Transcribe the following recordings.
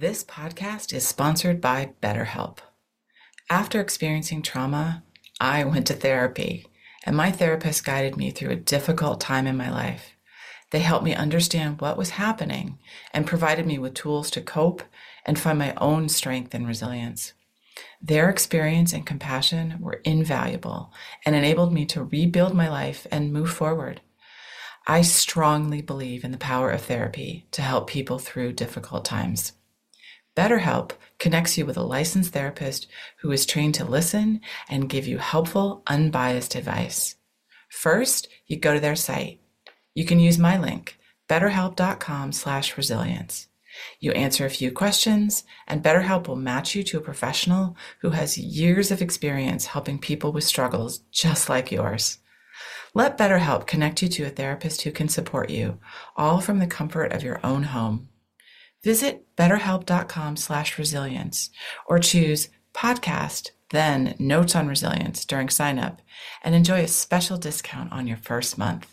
This podcast is sponsored by BetterHelp. After experiencing trauma, I went to therapy, and my therapist guided me through a difficult time in my life. They helped me understand what was happening and provided me with tools to cope and find my own strength and resilience. Their experience and compassion were invaluable and enabled me to rebuild my life and move forward. I strongly believe in the power of therapy to help people through difficult times. BetterHelp connects you with a licensed therapist who is trained to listen and give you helpful, unbiased advice. First, you go to their site. You can use my link, betterhelp.com slash resilience. You answer a few questions, and BetterHelp will match you to a professional who has years of experience helping people with struggles just like yours. Let BetterHelp connect you to a therapist who can support you, all from the comfort of your own home. Visit betterhelp.com slash resilience or choose podcast, then notes on resilience during sign up and enjoy a special discount on your first month.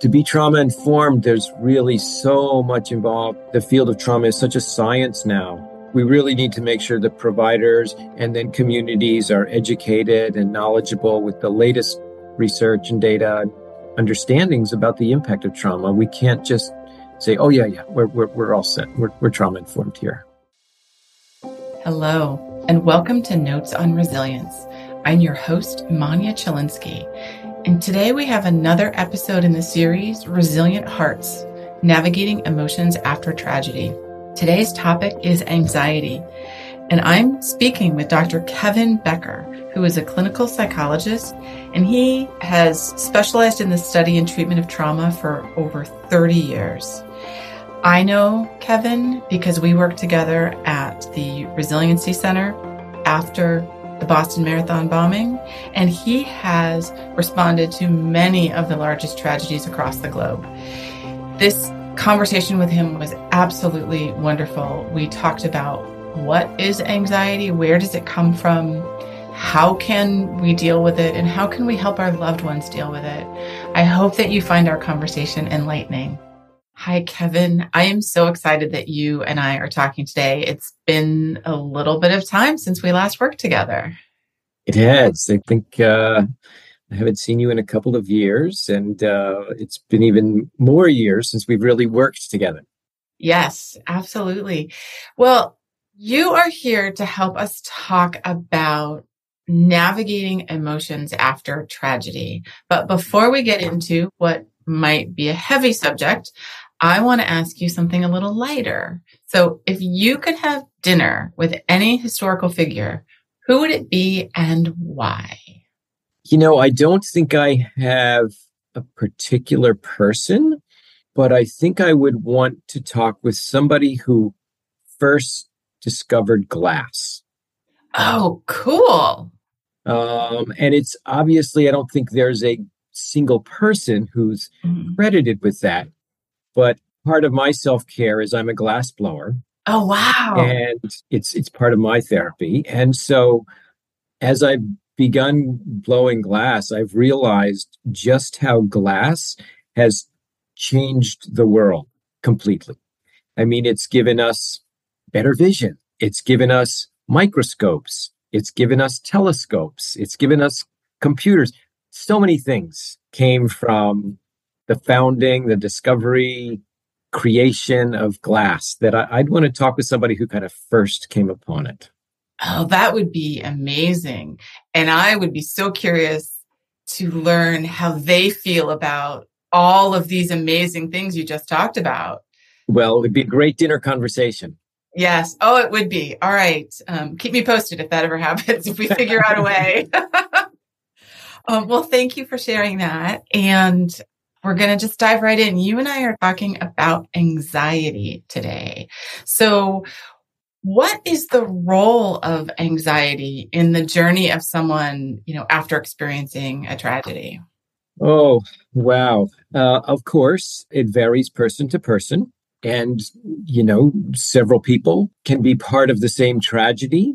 To be trauma informed, there's really so much involved. The field of trauma is such a science now. We really need to make sure that providers and then communities are educated and knowledgeable with the latest research and data understandings about the impact of trauma. We can't just say, oh, yeah, yeah, we're, we're, we're all set. We're, we're trauma informed here. Hello, and welcome to Notes on Resilience. I'm your host, Manya Chylinski. And today we have another episode in the series, Resilient Hearts Navigating Emotions After Tragedy. Today's topic is anxiety. And I'm speaking with Dr. Kevin Becker, who is a clinical psychologist, and he has specialized in the study and treatment of trauma for over 30 years. I know Kevin because we worked together at the Resiliency Center after the Boston Marathon bombing, and he has responded to many of the largest tragedies across the globe. This conversation with him was absolutely wonderful. We talked about what is anxiety? Where does it come from? How can we deal with it? And how can we help our loved ones deal with it? I hope that you find our conversation enlightening. Hi, Kevin. I am so excited that you and I are talking today. It's been a little bit of time since we last worked together. It has. I think uh, I haven't seen you in a couple of years, and uh, it's been even more years since we've really worked together. Yes, absolutely. Well, you are here to help us talk about navigating emotions after tragedy. But before we get into what might be a heavy subject, I want to ask you something a little lighter. So if you could have dinner with any historical figure, who would it be and why? You know, I don't think I have a particular person, but I think I would want to talk with somebody who first discovered glass. Oh, cool. Um, and it's obviously, I don't think there's a single person who's mm. credited with that. But part of my self care is I'm a glass blower. Oh wow! And it's it's part of my therapy. And so, as I've begun blowing glass, I've realized just how glass has changed the world completely. I mean, it's given us better vision. It's given us microscopes. It's given us telescopes. It's given us computers. So many things came from the founding, the discovery, creation of glass that I, would want to talk with somebody who kind of first came upon it. Oh, that would be amazing. And I would be so curious to learn how they feel about all of these amazing things you just talked about. Well, it would be a great dinner conversation. Yes. Oh, it would be. All right. Um, keep me posted if that ever happens, if we figure out a way. um, well, thank you for sharing that. And we're going to just dive right in. You and I are talking about anxiety today. So, what is the role of anxiety in the journey of someone, you know, after experiencing a tragedy? Oh, wow. Uh, of course, it varies person to person. And, you know, several people can be part of the same tragedy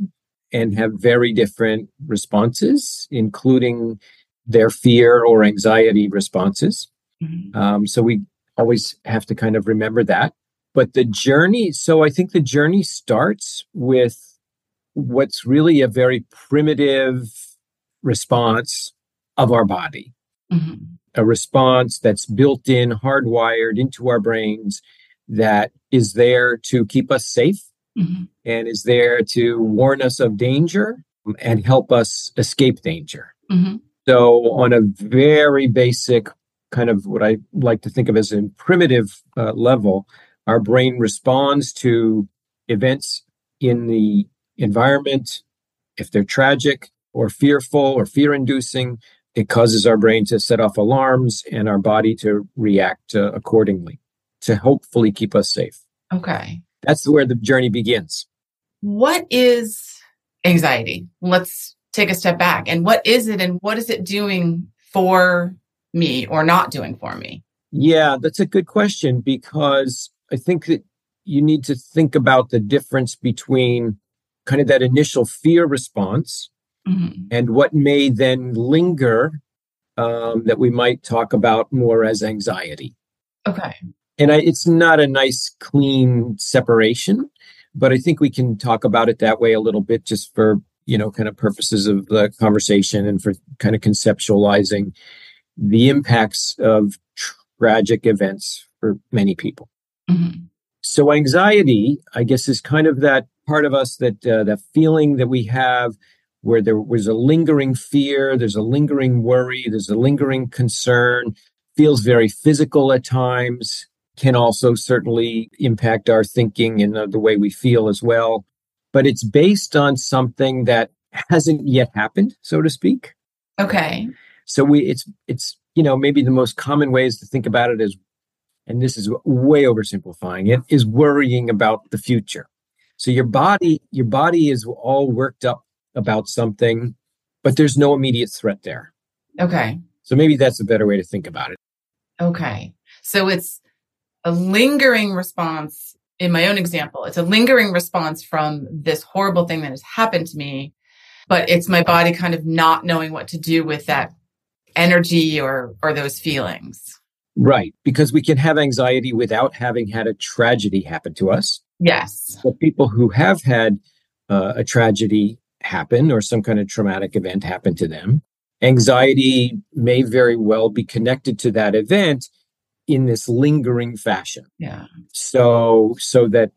and have very different responses, including their fear or anxiety responses. Mm-hmm. Um, so we always have to kind of remember that. But the journey, so I think the journey starts with what's really a very primitive response of our body. Mm-hmm. A response that's built in, hardwired into our brains that is there to keep us safe mm-hmm. and is there to warn us of danger and help us escape danger. Mm-hmm. So, on a very basic kind of what I like to think of as a primitive uh, level, our brain responds to events in the environment. If they're tragic or fearful or fear inducing, it causes our brain to set off alarms and our body to react uh, accordingly to hopefully keep us safe. Okay. That's where the journey begins. What is anxiety? Let's take a step back. And what is it and what is it doing for me or not doing for me? Yeah, that's a good question because I think that you need to think about the difference between kind of that initial fear response mm-hmm. and what may then linger um, that we might talk about more as anxiety. Okay. And I, it's not a nice, clean separation, but I think we can talk about it that way a little bit just for, you know, kind of purposes of the conversation and for kind of conceptualizing the impacts of tragic events for many people. Mm-hmm. So anxiety, I guess, is kind of that part of us that uh, that feeling that we have where there was a lingering fear, there's a lingering worry, there's a lingering concern, feels very physical at times, can also certainly impact our thinking and uh, the way we feel as well. But it's based on something that hasn't yet happened, so to speak. Okay. So we it's it's you know maybe the most common ways to think about it is and this is way oversimplifying it is worrying about the future. So your body your body is all worked up about something but there's no immediate threat there. Okay. So maybe that's a better way to think about it. Okay. So it's a lingering response in my own example. It's a lingering response from this horrible thing that has happened to me, but it's my body kind of not knowing what to do with that energy or or those feelings. Right, because we can have anxiety without having had a tragedy happen to us. Yes. But people who have had uh, a tragedy happen or some kind of traumatic event happen to them, anxiety may very well be connected to that event in this lingering fashion. Yeah. So so that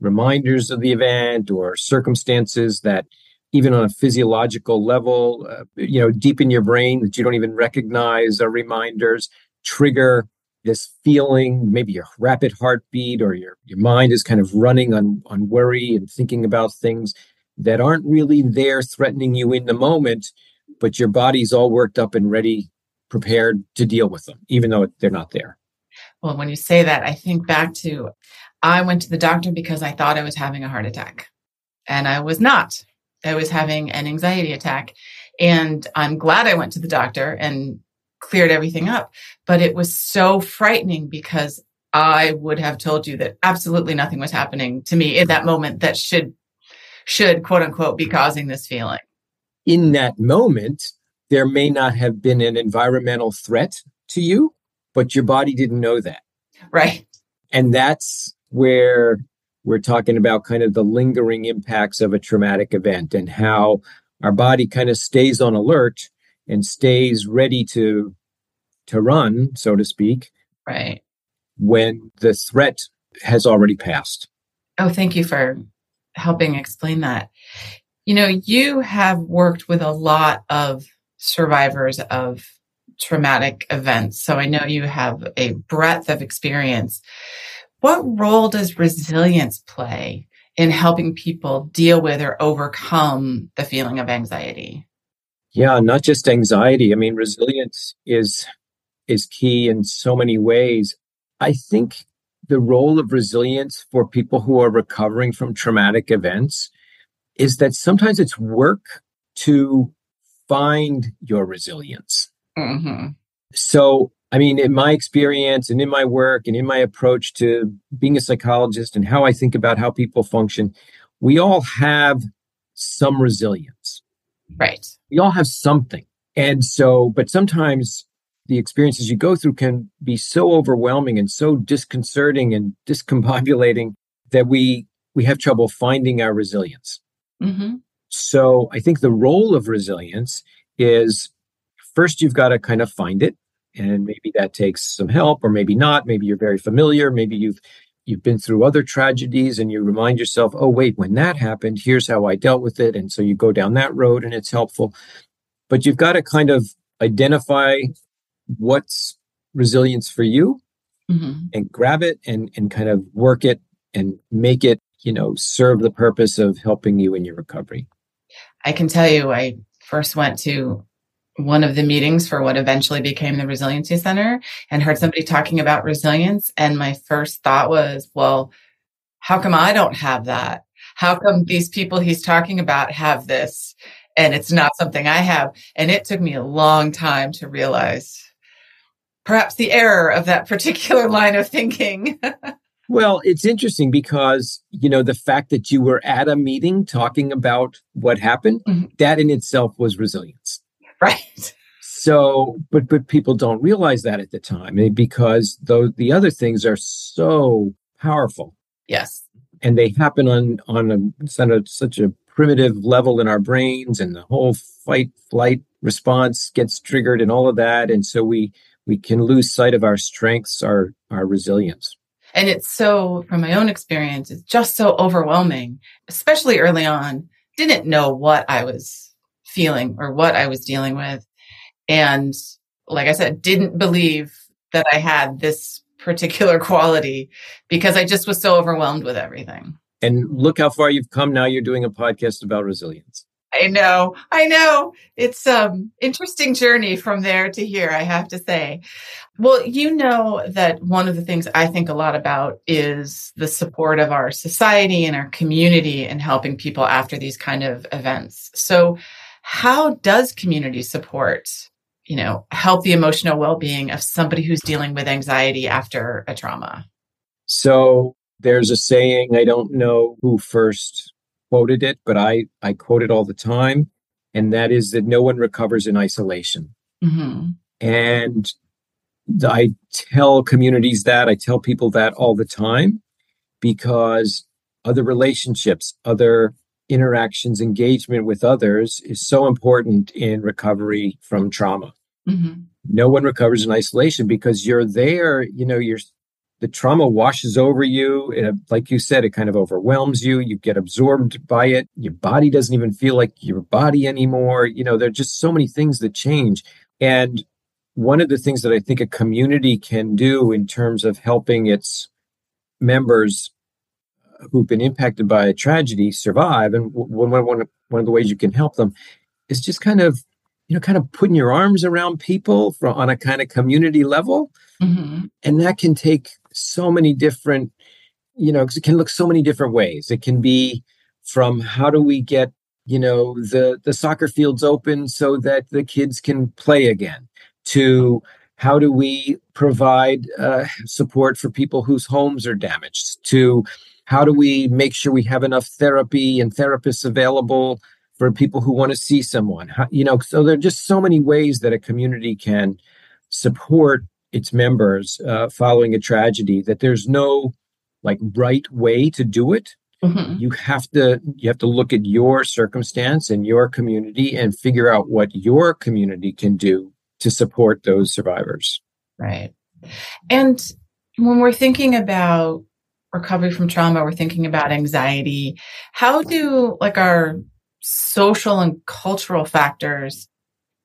reminders of the event or circumstances that even on a physiological level, uh, you know, deep in your brain that you don't even recognize are reminders, trigger this feeling, maybe your rapid heartbeat or your, your mind is kind of running on, on worry and thinking about things that aren't really there threatening you in the moment, but your body's all worked up and ready, prepared to deal with them, even though they're not there. Well, when you say that, I think back to I went to the doctor because I thought I was having a heart attack, and I was not. I was having an anxiety attack. And I'm glad I went to the doctor and cleared everything up. But it was so frightening because I would have told you that absolutely nothing was happening to me in that moment that should, should quote unquote be causing this feeling. In that moment, there may not have been an environmental threat to you, but your body didn't know that. Right. And that's where we're talking about kind of the lingering impacts of a traumatic event and how our body kind of stays on alert and stays ready to to run so to speak right when the threat has already passed oh thank you for helping explain that you know you have worked with a lot of survivors of traumatic events so i know you have a breadth of experience what role does resilience play in helping people deal with or overcome the feeling of anxiety? Yeah, not just anxiety. I mean, resilience is is key in so many ways. I think the role of resilience for people who are recovering from traumatic events is that sometimes it's work to find your resilience. Mm-hmm. So I mean, in my experience and in my work and in my approach to being a psychologist and how I think about how people function, we all have some resilience. Right. We all have something. And so, but sometimes the experiences you go through can be so overwhelming and so disconcerting and discombobulating that we we have trouble finding our resilience. Mm-hmm. So I think the role of resilience is first you've got to kind of find it and maybe that takes some help or maybe not maybe you're very familiar maybe you've you've been through other tragedies and you remind yourself oh wait when that happened here's how i dealt with it and so you go down that road and it's helpful but you've got to kind of identify what's resilience for you mm-hmm. and grab it and and kind of work it and make it you know serve the purpose of helping you in your recovery i can tell you i first went to one of the meetings for what eventually became the resiliency center and heard somebody talking about resilience and my first thought was well how come i don't have that how come these people he's talking about have this and it's not something i have and it took me a long time to realize perhaps the error of that particular line of thinking Well, it's interesting because, you know, the fact that you were at a meeting talking about what happened, mm-hmm. that in itself was resilience. Right. So, but but people don't realize that at the time eh, because though the other things are so powerful. Yes. And they happen on on a, such a primitive level in our brains, and the whole fight flight response gets triggered, and all of that, and so we we can lose sight of our strengths, our our resilience. And it's so, from my own experience, it's just so overwhelming, especially early on. Didn't know what I was feeling or what I was dealing with. And like I said, didn't believe that I had this particular quality because I just was so overwhelmed with everything. And look how far you've come now. You're doing a podcast about resilience. I know. I know. It's um interesting journey from there to here, I have to say. Well, you know that one of the things I think a lot about is the support of our society and our community in helping people after these kind of events. So how does community support, you know, help the emotional well-being of somebody who's dealing with anxiety after a trauma? So there's a saying, I don't know who first quoted it, but I, I quote it all the time. And that is that no one recovers in isolation. Mm-hmm. And I tell communities that, I tell people that all the time because other relationships, other interactions, engagement with others is so important in recovery from trauma. Mm-hmm. No one recovers in isolation because you're there, you know, you're the trauma washes over you. It, like you said, it kind of overwhelms you. You get absorbed by it. Your body doesn't even feel like your body anymore. You know, there are just so many things that change. And one of the things that I think a community can do in terms of helping its members who've been impacted by a tragedy survive. And one, one, one of the ways you can help them is just kind of, you know, kind of putting your arms around people from, on a kind of community level. Mm-hmm. And that can take so many different, you know, it can look so many different ways. It can be from how do we get, you know, the, the soccer fields open so that the kids can play again to how do we provide uh, support for people whose homes are damaged to how do we make sure we have enough therapy and therapists available for people who want to see someone? How, you know, so there are just so many ways that a community can support its members uh, following a tragedy that there's no like right way to do it. Mm-hmm. You have to you have to look at your circumstance and your community and figure out what your community can do to support those survivors. Right. And when we're thinking about recovery from trauma, we're thinking about anxiety. How do like our social and cultural factors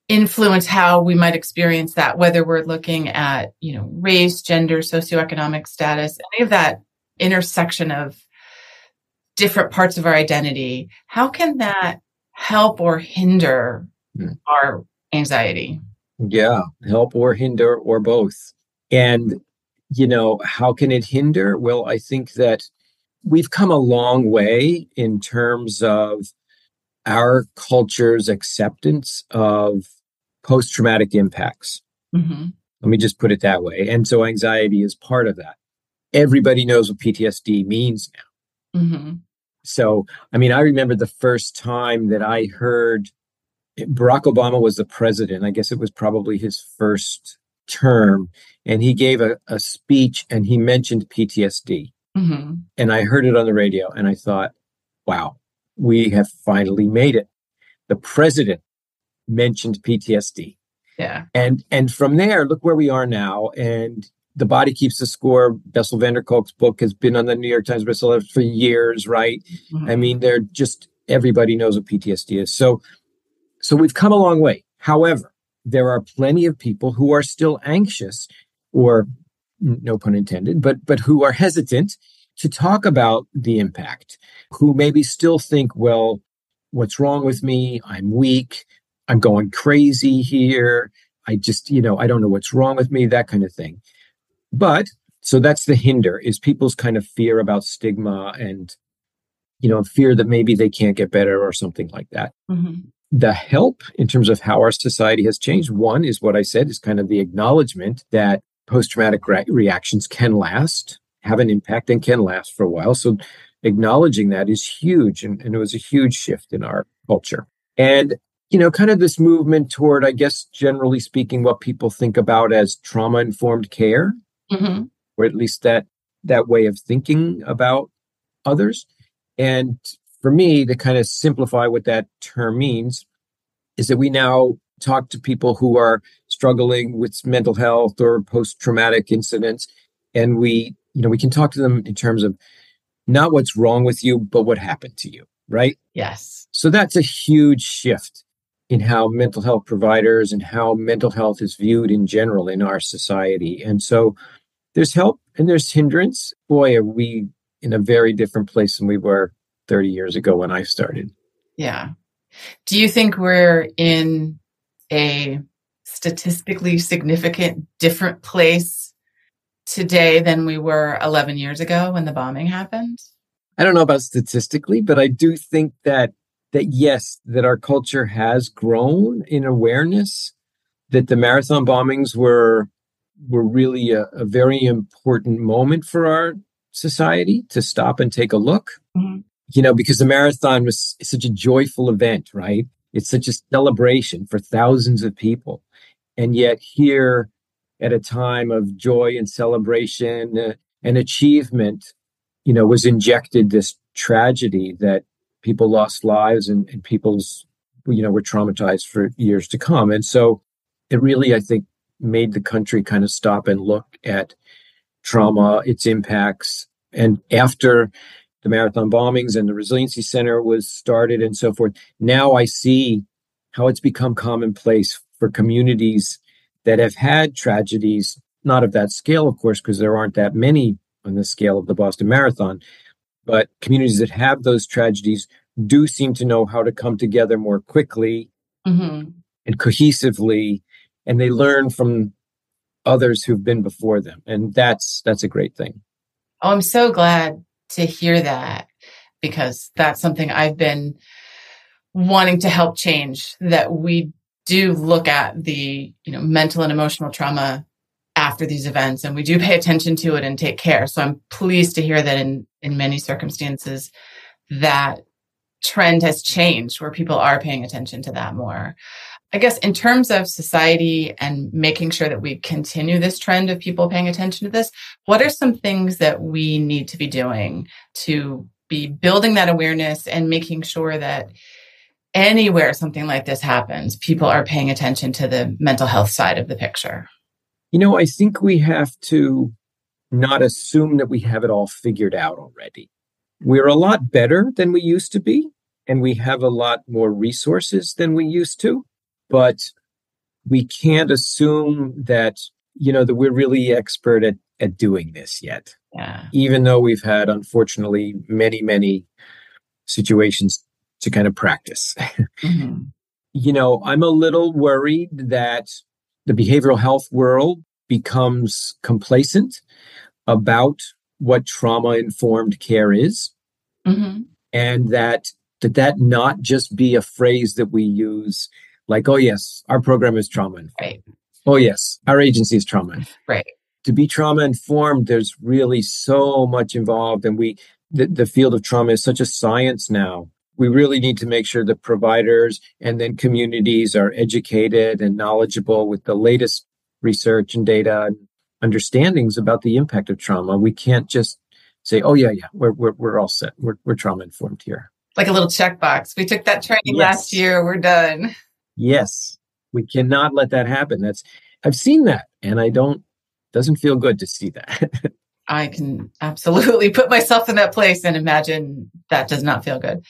influence how we might experience that, whether we're looking at, you know, race, gender, socioeconomic status, any of that intersection of different parts of our identity, how can that help or hinder hmm. our anxiety? Yeah, help or hinder or both. And you know, how can it hinder? Well, I think that we've come a long way in terms of our culture's acceptance of post traumatic impacts. Mm-hmm. Let me just put it that way. And so anxiety is part of that. Everybody knows what PTSD means now. Mm-hmm. So, I mean, I remember the first time that I heard Barack Obama was the president. I guess it was probably his first term and he gave a, a speech and he mentioned PTSD. Mm-hmm. And I heard it on the radio and I thought, wow, we have finally made it. The president mentioned PTSD. Yeah. And and from there, look where we are now. And the body keeps the score. Bessel van der Kolk's book has been on the New York Times bestseller for years, right? Mm-hmm. I mean, they're just everybody knows what PTSD is. So so we've come a long way. However, there are plenty of people who are still anxious or no pun intended, but but who are hesitant to talk about the impact, who maybe still think, well, what's wrong with me? I'm weak. I'm going crazy here. I just, you know, I don't know what's wrong with me, that kind of thing. But so that's the hinder is people's kind of fear about stigma and, you know, fear that maybe they can't get better or something like that. Mm-hmm. The help in terms of how our society has changed, one is what I said is kind of the acknowledgement that post traumatic re- reactions can last, have an impact, and can last for a while. So acknowledging that is huge. And, and it was a huge shift in our culture. And you know, kind of this movement toward, I guess, generally speaking, what people think about as trauma informed care, mm-hmm. or at least that that way of thinking about others. And for me, to kind of simplify what that term means, is that we now talk to people who are struggling with mental health or post traumatic incidents, and we, you know, we can talk to them in terms of not what's wrong with you, but what happened to you, right? Yes. So that's a huge shift in how mental health providers and how mental health is viewed in general in our society. And so there's help and there's hindrance. Boy, are we in a very different place than we were 30 years ago when I started. Yeah. Do you think we're in a statistically significant different place today than we were 11 years ago when the bombing happened? I don't know about statistically, but I do think that that yes, that our culture has grown in awareness that the marathon bombings were were really a, a very important moment for our society to stop and take a look. Mm-hmm. You know, because the marathon was such a joyful event, right? It's such a celebration for thousands of people. And yet, here at a time of joy and celebration uh, and achievement, you know, was injected this tragedy that people lost lives and, and people's you know were traumatized for years to come and so it really i think made the country kind of stop and look at trauma its impacts and after the marathon bombings and the resiliency center was started and so forth now i see how it's become commonplace for communities that have had tragedies not of that scale of course because there aren't that many on the scale of the boston marathon but communities that have those tragedies do seem to know how to come together more quickly mm-hmm. and cohesively and they learn from others who've been before them and that's that's a great thing oh i'm so glad to hear that because that's something i've been wanting to help change that we do look at the you know mental and emotional trauma after these events and we do pay attention to it and take care. So I'm pleased to hear that in, in many circumstances that trend has changed where people are paying attention to that more. I guess in terms of society and making sure that we continue this trend of people paying attention to this, what are some things that we need to be doing to be building that awareness and making sure that anywhere something like this happens, people are paying attention to the mental health side of the picture? You know, I think we have to not assume that we have it all figured out already. We're a lot better than we used to be, and we have a lot more resources than we used to, but we can't assume that, you know, that we're really expert at, at doing this yet. Yeah. Even though we've had, unfortunately, many, many situations to kind of practice. Mm-hmm. you know, I'm a little worried that the behavioral health world becomes complacent about what trauma informed care is mm-hmm. and that that that not just be a phrase that we use like oh yes our program is trauma informed right. oh yes our agency is trauma informed. right to be trauma informed there's really so much involved and we the, the field of trauma is such a science now we really need to make sure that providers and then communities are educated and knowledgeable with the latest research and data and understandings about the impact of trauma. We can't just say, "Oh yeah, yeah, we're we're, we're all set. We're we're trauma informed here." Like a little checkbox. We took that training yes. last year. We're done. Yes, we cannot let that happen. That's I've seen that, and I don't doesn't feel good to see that. I can absolutely put myself in that place and imagine that does not feel good.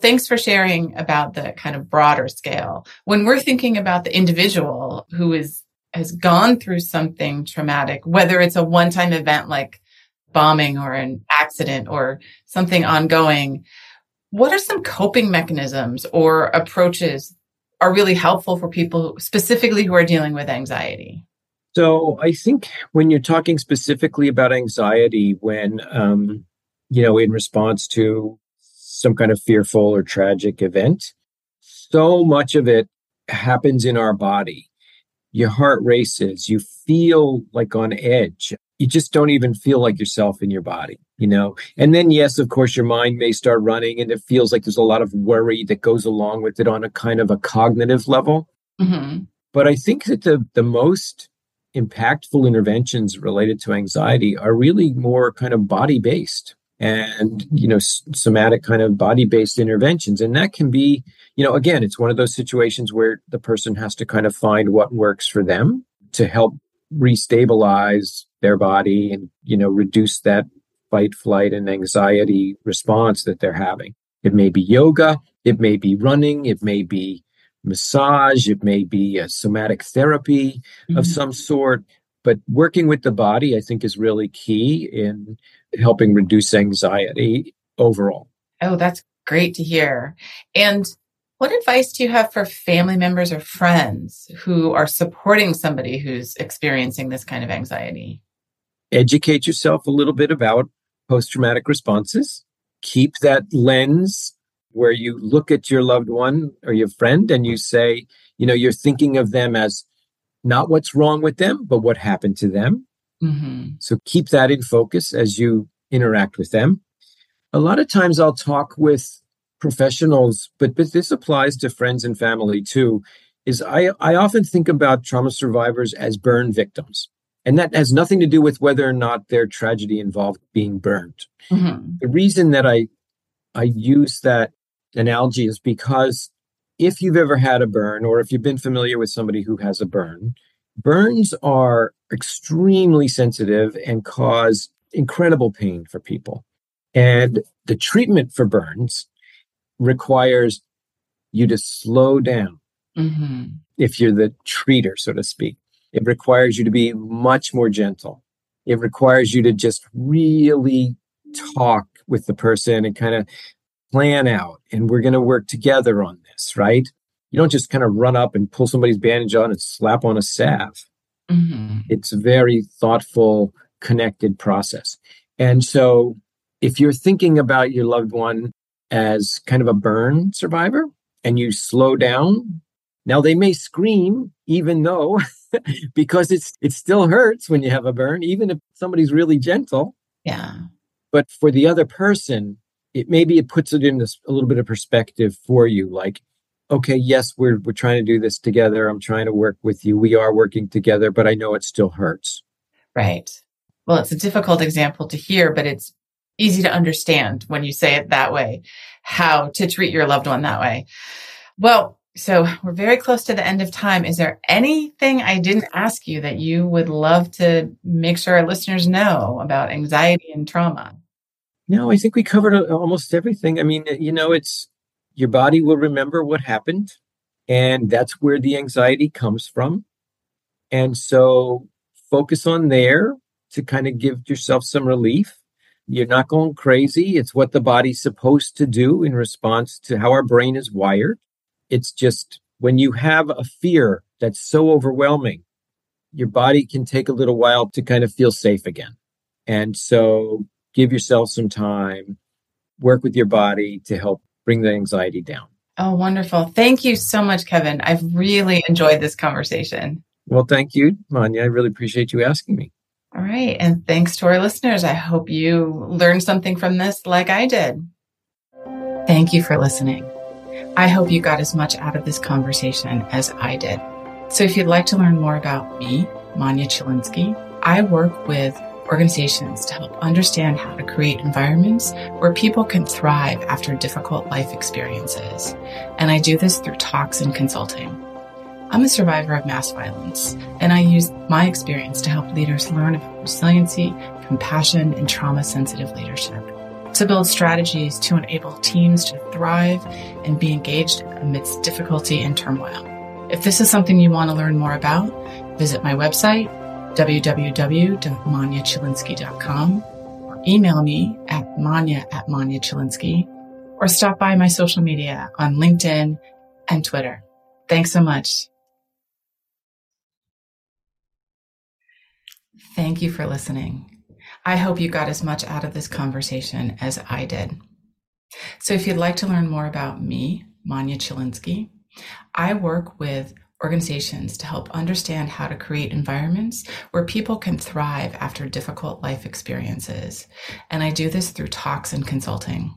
Thanks for sharing about the kind of broader scale. When we're thinking about the individual who is has gone through something traumatic, whether it's a one-time event like bombing or an accident or something ongoing, what are some coping mechanisms or approaches are really helpful for people specifically who are dealing with anxiety? So I think when you're talking specifically about anxiety, when um, you know, in response to some kind of fearful or tragic event, so much of it happens in our body. Your heart races, you feel like on edge. You just don't even feel like yourself in your body, you know? And then, yes, of course, your mind may start running and it feels like there's a lot of worry that goes along with it on a kind of a cognitive level. Mm-hmm. But I think that the, the most impactful interventions related to anxiety are really more kind of body based and you know somatic kind of body based interventions and that can be you know again it's one of those situations where the person has to kind of find what works for them to help restabilize their body and you know reduce that fight flight and anxiety response that they're having it may be yoga it may be running it may be massage, it may be a somatic therapy mm-hmm. of some sort. But working with the body, I think, is really key in helping reduce anxiety overall. Oh, that's great to hear. And what advice do you have for family members or friends who are supporting somebody who's experiencing this kind of anxiety? Educate yourself a little bit about post traumatic responses. Keep that lens where you look at your loved one or your friend and you say, you know, you're thinking of them as not what's wrong with them, but what happened to them. Mm-hmm. So keep that in focus as you interact with them. A lot of times I'll talk with professionals, but, but this applies to friends and family too. Is I, I often think about trauma survivors as burn victims. And that has nothing to do with whether or not their tragedy involved being burned. Mm-hmm. The reason that I I use that analogy is because if you've ever had a burn or if you've been familiar with somebody who has a burn, burns are extremely sensitive and cause incredible pain for people. And the treatment for burns requires you to slow down. Mm-hmm. If you're the treater, so to speak, it requires you to be much more gentle. It requires you to just really talk with the person and kind of plan out and we're going to work together on this, right? You don't just kind of run up and pull somebody's bandage on and slap on a salve. Mm-hmm. It's a very thoughtful, connected process. And so if you're thinking about your loved one as kind of a burn survivor and you slow down, now they may scream even though because it's it still hurts when you have a burn even if somebody's really gentle. Yeah. But for the other person, it maybe it puts it in this, a little bit of perspective for you like okay yes we're we're trying to do this together. I'm trying to work with you. We are working together but i know it still hurts. Right. Well it's a difficult example to hear but it's easy to understand when you say it that way how to treat your loved one that way. Well so we're very close to the end of time. Is there anything i didn't ask you that you would love to make sure our listeners know about anxiety and trauma no, I think we covered uh, almost everything. I mean, you know, it's your body will remember what happened, and that's where the anxiety comes from. And so focus on there to kind of give yourself some relief. You're not going crazy. It's what the body's supposed to do in response to how our brain is wired. It's just when you have a fear that's so overwhelming, your body can take a little while to kind of feel safe again. And so give yourself some time, work with your body to help bring the anxiety down. Oh, wonderful. Thank you so much, Kevin. I've really enjoyed this conversation. Well, thank you, Manya. I really appreciate you asking me. All right. And thanks to our listeners. I hope you learned something from this like I did. Thank you for listening. I hope you got as much out of this conversation as I did. So if you'd like to learn more about me, Manya Chylinski. I work with organizations to help understand how to create environments where people can thrive after difficult life experiences. And I do this through talks and consulting. I'm a survivor of mass violence, and I use my experience to help leaders learn about resiliency, compassion, and trauma sensitive leadership. To build strategies to enable teams to thrive and be engaged amidst difficulty and turmoil. If this is something you want to learn more about, visit my website, www.manyachylinski.com, or email me at manya at manyachylinski, or stop by my social media on LinkedIn and Twitter. Thanks so much. Thank you for listening. I hope you got as much out of this conversation as I did. So, if you'd like to learn more about me, Manya Chylinski, I work with organizations to help understand how to create environments where people can thrive after difficult life experiences. And I do this through talks and consulting.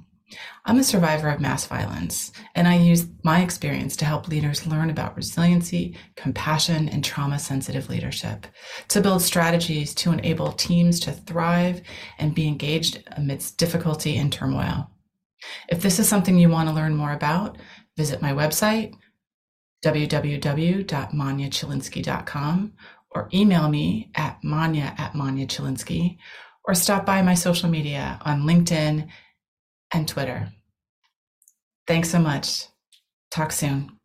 I'm a survivor of mass violence, and I use my experience to help leaders learn about resiliency, compassion, and trauma sensitive leadership, to build strategies to enable teams to thrive and be engaged amidst difficulty and turmoil. If this is something you want to learn more about, visit my website, www.manyachylinski.com, or email me at manya at manyachylinski, or stop by my social media on LinkedIn and Twitter. Thanks so much. Talk soon.